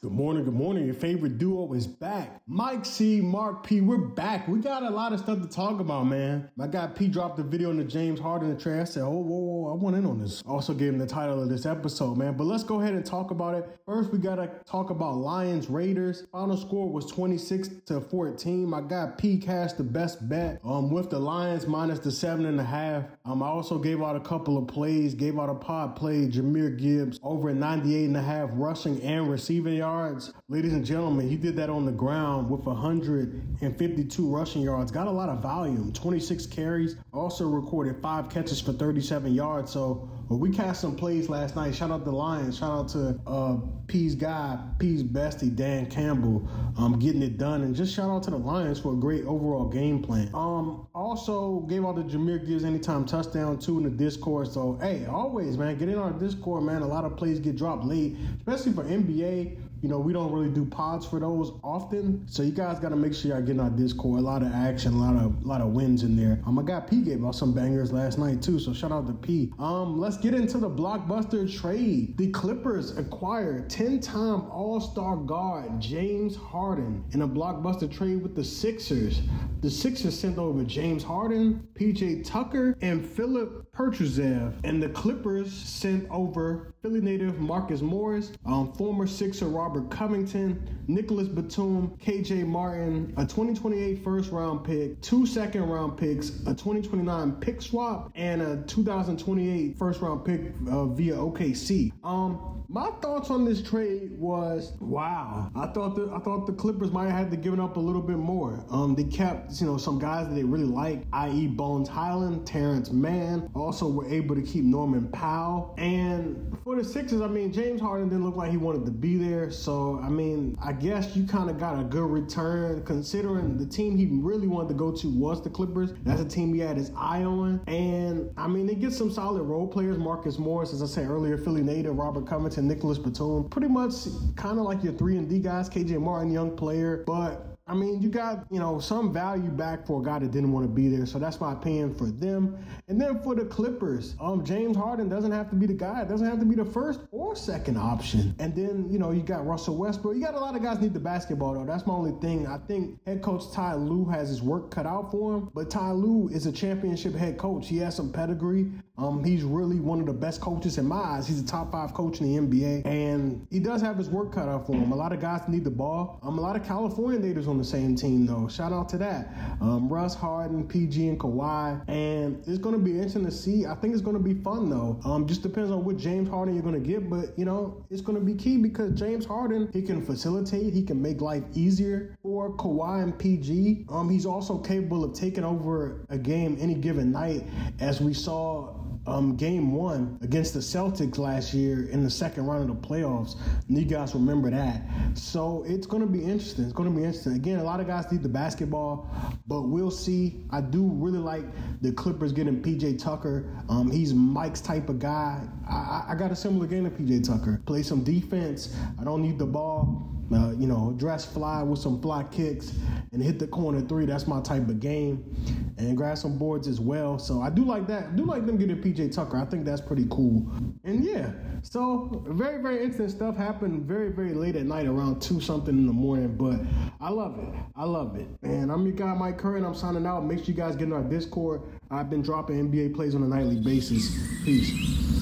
Good morning, good morning. Your favorite duo is back. Mike C, Mark P, we're back. We got a lot of stuff to talk about, man. My guy P dropped a video on the James Harden trade. I said, oh, whoa, whoa, I want in on this. Also gave him the title of this episode, man. But let's go ahead and talk about it. First, we gotta talk about Lions Raiders. Final score was 26 to 14. My guy P cashed the best bet um, with the Lions minus the seven and a half. Um, I also gave out a couple of plays, gave out a pod play, Jahmyr Gibbs over 98 and a half rushing and receiving yards yards. Ladies and gentlemen, he did that on the ground with 152 rushing yards. Got a lot of volume, 26 carries. Also recorded five catches for 37 yards. So well, we cast some plays last night. Shout out the Lions. Shout out to uh, P's guy, P's bestie, Dan Campbell, um, getting it done. And just shout out to the Lions for a great overall game plan. Um, also gave out the Jahmyr Gibbs anytime touchdown too in the Discord. So hey, always man, get in our Discord, man. A lot of plays get dropped late, especially for NBA. You know, we don't really do pods for those often. So you guys got to make sure y'all get in our Discord. A lot of action, a lot of a lot of wins in there. Um, I got P gave out some bangers last night too. So shout out to P. Um, let's get into the blockbuster trade. The Clippers acquired 10-time All-Star guard James Harden in a blockbuster trade with the Sixers. The Sixers sent over James Harden, PJ Tucker, and Filip Petrusev, and the Clippers sent over Philly native Marcus Morris, um, former Sixer Robert Covington, Nicolas Batum, KJ Martin, a 2028 first round pick, two second round picks, a 2029 pick swap, and a 2028 first round pick uh, via OKC. Um, my thoughts on this trade was wow. I thought the I thought the Clippers might have had to give up a little bit more. Um, they kept you know some guys that they really like, i.e. Bones Hyland, Terance Mann. Also were able to keep Norman Powell and for the Sixers, I mean, James Harden didn't look like he wanted to be there. So, I mean, I guess you kind of got a good return considering the team he really wanted to go to was the Clippers. That's a team he had his eye on. And, I mean, they get some solid role players. Marcus Morris, as I said earlier, Philly native, Robert Covington, Nicolas Batum. Pretty much kind of like your 3 and D guys. KJ Martin, young player. But I mean, you got, you know, some value back for a guy that didn't want to be there. So that's my opinion for them. And then for the Clippers, um, James Harden doesn't have to be the guy. It doesn't have to be the first or second option. And then, you know, you got Russell Westbrook. You got a lot of guys need the basketball, though. That's my only thing. I think head coach Ty Lue has his work cut out for him. But Ty Lue is a championship head coach. He has some pedigree. Um, he's really one of the best coaches in my eyes. He's a top five coach in the NBA. And he does have his work cut out for him. A lot of guys need the ball. Um, a lot of California natives the same team, though. Shout out to that. Um, Russ Harden, PG, and Kawhi. And it's going to be interesting to see. I think it's going to be fun, though. Um, just depends on what James Harden you're going to get. But, you know, it's going to be key because James Harden, he can facilitate, he can make life easier for Kawhi and PG. Um, he's also capable of taking over a game any given night, as we saw um, game one against the Celtics last year in the second round of the playoffs. And you guys remember that. So it's going to be interesting. It's going to be interesting. Again, a lot of guys need the basketball, but we'll see. I do really like the Clippers getting PJ Tucker. Um, he's Mike's type of guy. I, I got a similar game to PJ Tucker. Play some defense. I don't need the ball uh, you know, dress fly with some fly kicks and hit the corner three. That's my type of game. And grab some boards as well. So I do like that. I do like them getting PJ Tucker. I think that's pretty cool. And yeah, so very, very interesting stuff happened very, very late at night around two something in the morning. But I love it. I love it. And I'm your guy, Mike Curry. I'm signing out. Make sure you guys get in our Discord. I've been dropping NBA plays on a nightly basis. Peace.